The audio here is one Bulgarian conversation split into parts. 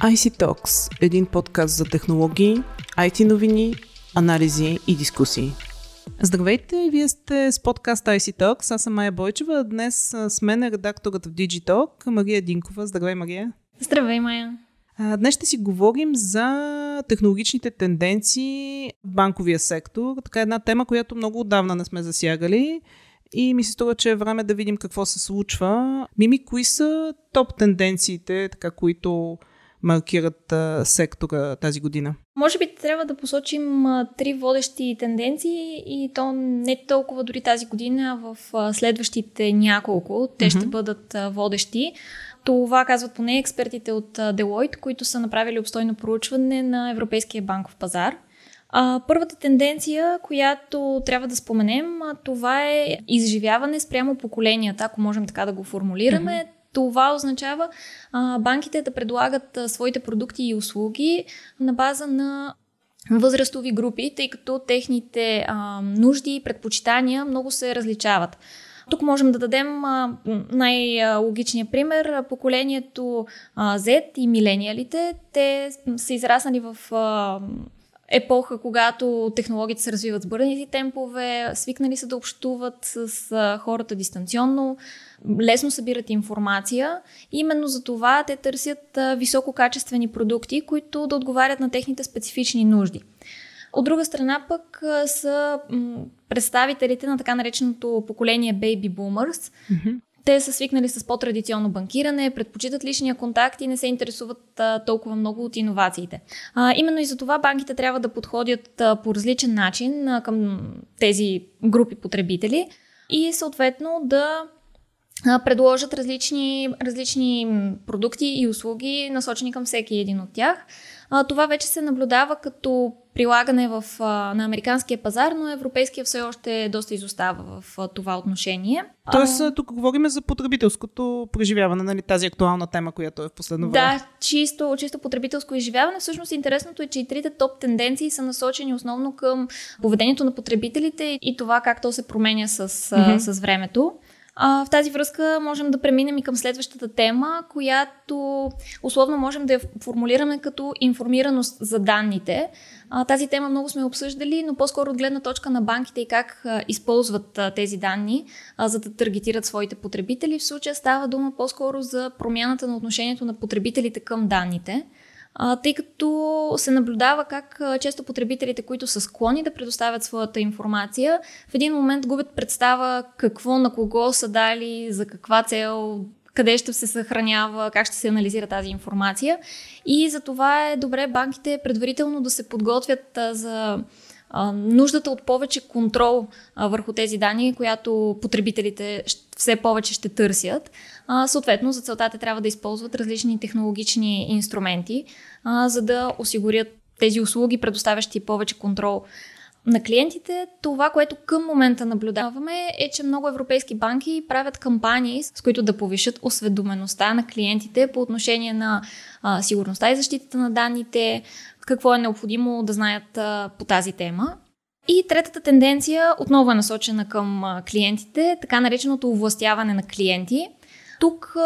IC Talks – един подкаст за технологии, IT новини, анализи и дискусии. Здравейте, вие сте с подкаст IC Talks. Аз съм Майя Бойчева. Днес с мен е редакторът в Digitalk, Мария Динкова. Здравей, Мария. Здравей, Майя. Днес ще си говорим за технологичните тенденции в банковия сектор. Така една тема, която много отдавна не сме засягали и ми се струва, че е време да видим какво се случва. Мими, кои са топ тенденциите, така, които маркират а, сектора тази година? Може би трябва да посочим а, три водещи тенденции и то не толкова дори тази година, а в а, следващите няколко. Те mm-hmm. ще бъдат а, водещи. Това казват поне експертите от Deloitte, които са направили обстойно проучване на европейския банков пазар. А, първата тенденция, която трябва да споменем, а, това е изживяване спрямо поколенията, ако можем така да го формулираме. Mm-hmm. Това означава а, банките да предлагат а, своите продукти и услуги на база на възрастови групи, тъй като техните а, нужди и предпочитания много се различават. Тук можем да дадем най-логичния пример. Поколението Z и милениалите, те са израснали в епоха, когато технологиите се развиват с бързите темпове, свикнали са да общуват с хората дистанционно, лесно събират информация. Именно за това те търсят висококачествени продукти, които да отговарят на техните специфични нужди. От друга страна пък са представителите на така нареченото поколение Baby Boomers, mm-hmm. Те са свикнали с по-традиционно банкиране, предпочитат личния контакт и не се интересуват а, толкова много от иновациите. А, именно и за това банките трябва да подходят а, по различен начин а, към тези групи потребители и съответно да предложат различни, различни продукти и услуги, насочени към всеки един от тях. А, това вече се наблюдава като прилагане в, а, на американския пазар, но европейския все още доста изостава в а, това отношение. Тоест, а, тук говорим за потребителското преживяване, нали, тази актуална тема, която е в последно време. Да, чисто, чисто потребителско изживяване. Всъщност интересното е, че и трите топ тенденции са насочени основно към поведението на потребителите и това как то се променя с, mm-hmm. с времето. А, в тази връзка можем да преминем и към следващата тема, която условно можем да я формулираме като информираност за данните. А, тази тема много сме обсъждали, но по-скоро от гледна точка на банките и как а, използват а, тези данни, а, за да таргетират своите потребители. В случая става дума по-скоро за промяната на отношението на потребителите към данните тъй като се наблюдава как често потребителите, които са склонни да предоставят своята информация, в един момент губят представа какво на кого са дали, за каква цел, къде ще се съхранява, как ще се анализира тази информация. И за това е добре банките предварително да се подготвят за нуждата от повече контрол върху тези данни, която потребителите все повече ще търсят. А, съответно, за целта те трябва да използват различни технологични инструменти, а, за да осигурят тези услуги, предоставящи повече контрол на клиентите. Това, което към момента наблюдаваме е, че много европейски банки правят кампании, с които да повишат осведомеността на клиентите по отношение на а, сигурността и защитата на данните, какво е необходимо да знаят а, по тази тема. И третата тенденция отново е насочена към клиентите, така нареченото овластяване на клиенти. Тук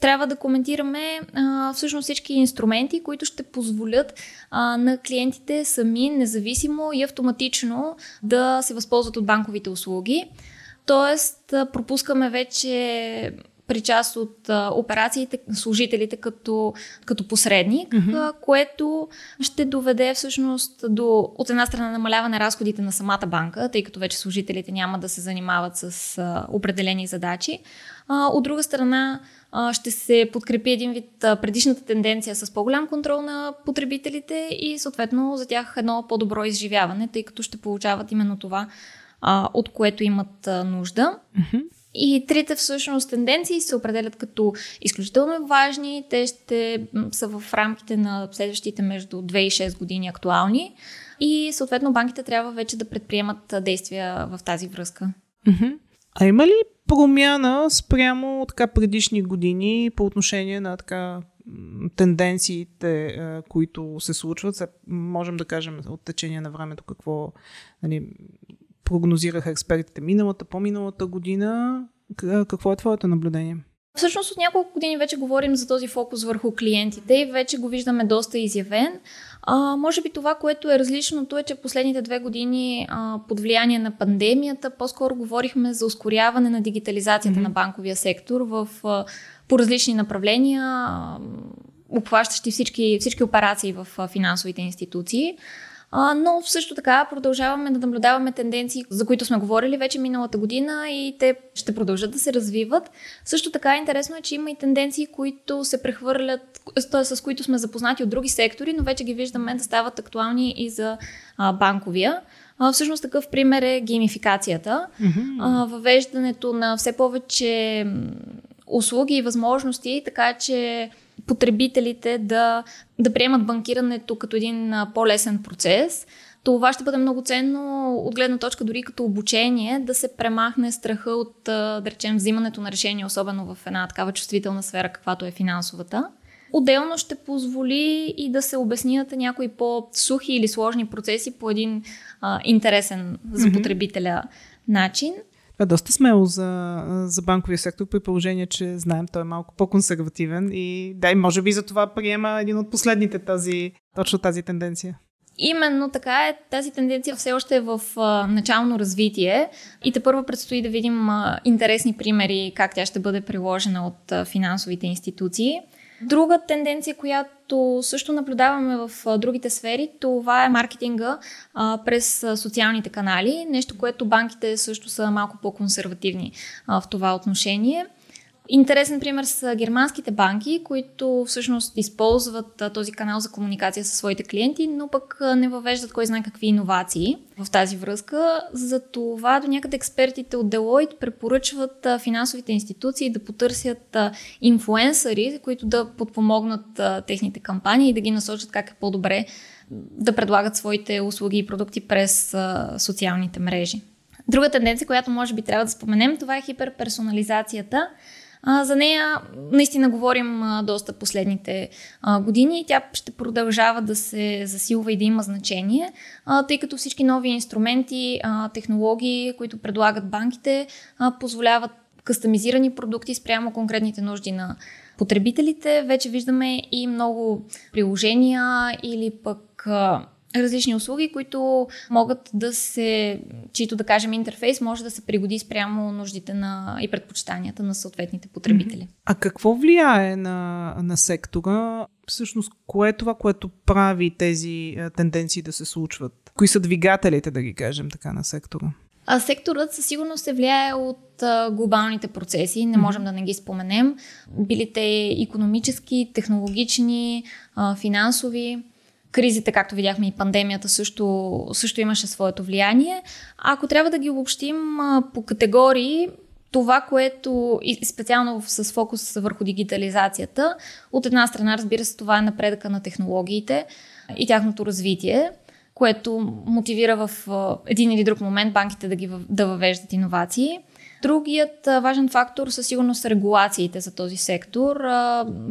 трябва да коментираме а, всъщност всички инструменти, които ще позволят а, на клиентите сами, независимо и автоматично да се възползват от банковите услуги. Тоест, пропускаме вече при част от а, операциите служителите като, като посредник, mm-hmm. а, което ще доведе всъщност до от една страна намаляване разходите на самата банка, тъй като вече служителите няма да се занимават с а, определени задачи. А, от друга страна а, ще се подкрепи един вид а, предишната тенденция с по-голям контрол на потребителите и съответно за тях едно по-добро изживяване, тъй като ще получават именно това, а, от което имат а, нужда. Mm-hmm. И трите всъщност тенденции се определят като изключително важни. Те ще са в рамките на следващите между 2 и 6 години актуални. И съответно банките трябва вече да предприемат действия в тази връзка. А има ли промяна спрямо така предишни години по отношение на така тенденциите, които се случват? Можем да кажем от течение на времето какво нали, прогнозираха експертите миналата, по-миналата година. Какво е твоето наблюдение? Всъщност от няколко години вече говорим за този фокус върху клиентите и вече го виждаме доста изявен. А, може би това, което е различното е, че последните две години а, под влияние на пандемията по-скоро говорихме за ускоряване на дигитализацията mm-hmm. на банковия сектор в, а, по различни направления, а, обхващащи всички, всички операции в а, финансовите институции. А, но също така продължаваме да наблюдаваме тенденции, за които сме говорили вече миналата година и те ще продължат да се развиват. Също така интересно е, че има и тенденции, които се прехвърлят, т.е. с които сме запознати от други сектори, но вече ги виждаме да стават актуални и за а, банковия. А, всъщност такъв пример е геймификацията. Mm-hmm. А, въвеждането на все повече услуги и възможности, така че потребителите да, да приемат банкирането като един по-лесен процес. Това ще бъде много ценно от гледна точка дори като обучение, да се премахне страха от, да речем, взимането на решения, особено в една такава чувствителна сфера, каквато е финансовата. Отделно ще позволи и да се обяснят някои по-сухи или сложни процеси по един а, интересен за потребителя mm-hmm. начин. Това е доста смело за, за банковия сектор, при положение, че знаем, той е малко по-консервативен и да, и може би за това приема един от последните тази, точно тази тенденция. Именно така е. Тази тенденция все още е в а, начално развитие и те първо предстои да видим а, интересни примери как тя ще бъде приложена от а, финансовите институции. Друга тенденция, която също наблюдаваме в другите сфери, това е маркетинга а, през социалните канали. Нещо, което банките също са малко по-консервативни а, в това отношение. Интересен пример са германските банки, които всъщност използват този канал за комуникация с своите клиенти, но пък не въвеждат кой знае какви иновации в тази връзка. За това до някъде експертите от Deloitte препоръчват финансовите институции да потърсят инфуенсъри, които да подпомогнат техните кампании и да ги насочат как е по-добре да предлагат своите услуги и продукти през социалните мрежи. Друга тенденция, която може би трябва да споменем, това е хиперперсонализацията. А, за нея наистина говорим а, доста последните а, години и тя ще продължава да се засилва и да има значение, а, тъй като всички нови инструменти, а, технологии, които предлагат банките, а, позволяват кастомизирани продукти спрямо конкретните нужди на потребителите. Вече виждаме и много приложения или пък а, различни услуги, които могат да се, чието да кажем интерфейс може да се пригоди спрямо нуждите на и предпочитанията на съответните потребители. А какво влияе на, на сектора? Всъщност, кое е това, което прави тези тенденции да се случват? Кои са двигателите, да ги кажем така, на сектора? А секторът със сигурност се влияе от а, глобалните процеси, не можем да не ги споменем. Били те економически, технологични, а, финансови кризите, както видяхме и пандемията също, също имаше своето влияние. Ако трябва да ги обобщим по категории, това, което и специално с фокус върху дигитализацията, от една страна, разбира се, това е напредъка на технологиите и тяхното развитие, което мотивира в един или друг момент банките да, ги, да въвеждат иновации. Другият важен фактор със сигурност са регулациите за този сектор.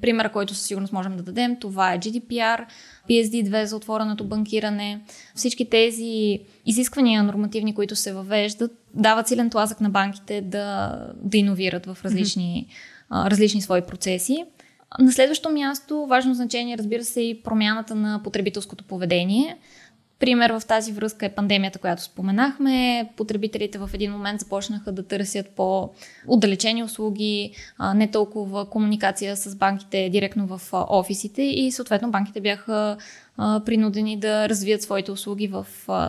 Примера, който със сигурност можем да дадем, това е GDPR, PSD2 за отвореното банкиране. Всички тези изисквания нормативни, които се въвеждат, дават силен тласък на банките да, да иновират в различни, mm-hmm. различни свои процеси. На следващо място, важно значение, разбира се, и промяната на потребителското поведение. Пример в тази връзка е пандемията, която споменахме. Потребителите в един момент започнаха да търсят по-отдалечени услуги, не толкова комуникация с банките директно в офисите и съответно банките бяха принудени да развият своите услуги в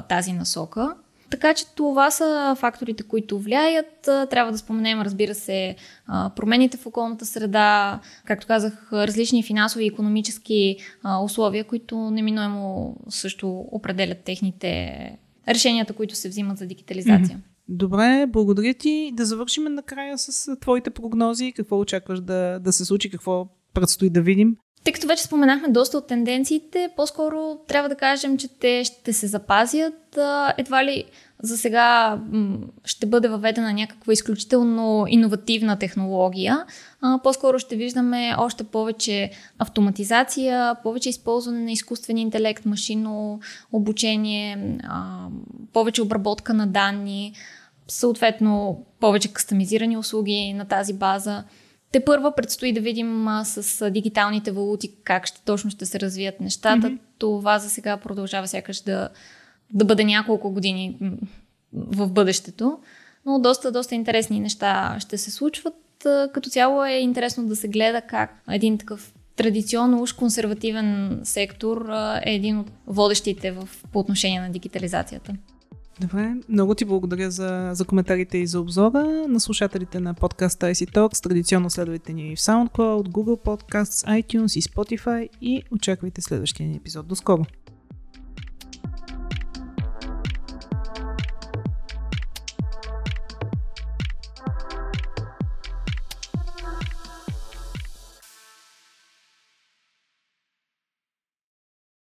тази насока. Така че това са факторите, които влияят. Трябва да споменем, разбира се, промените в околната среда, както казах, различни финансови и економически условия, които неминуемо също определят техните решенията, които се взимат за дигитализация. Добре, благодаря ти. Да завършим накрая с твоите прогнози. Какво очакваш да, да се случи, какво предстои да видим? Тъй като вече споменахме доста от тенденциите, по-скоро трябва да кажем, че те ще се запазят. Едва ли за сега ще бъде въведена някаква изключително иновативна технология. По-скоро ще виждаме още повече автоматизация, повече използване на изкуствен интелект, машинно обучение, повече обработка на данни, съответно повече кастомизирани услуги на тази база. Те първа предстои да видим а, с а, дигиталните валути как ще, точно ще се развият нещата. Mm-hmm. Това за сега продължава сякаш да, да бъде няколко години в бъдещето. Но доста, доста интересни неща ще се случват. Като цяло е интересно да се гледа как един такъв традиционно уж консервативен сектор е един от водещите в, по отношение на дигитализацията. Добре, много ти благодаря за, за коментарите и за обзора. На слушателите на подкаста IC Talks традиционно следвайте ни в SoundCloud, Google Podcasts, iTunes и Spotify и очаквайте следващия ни епизод. До скоро!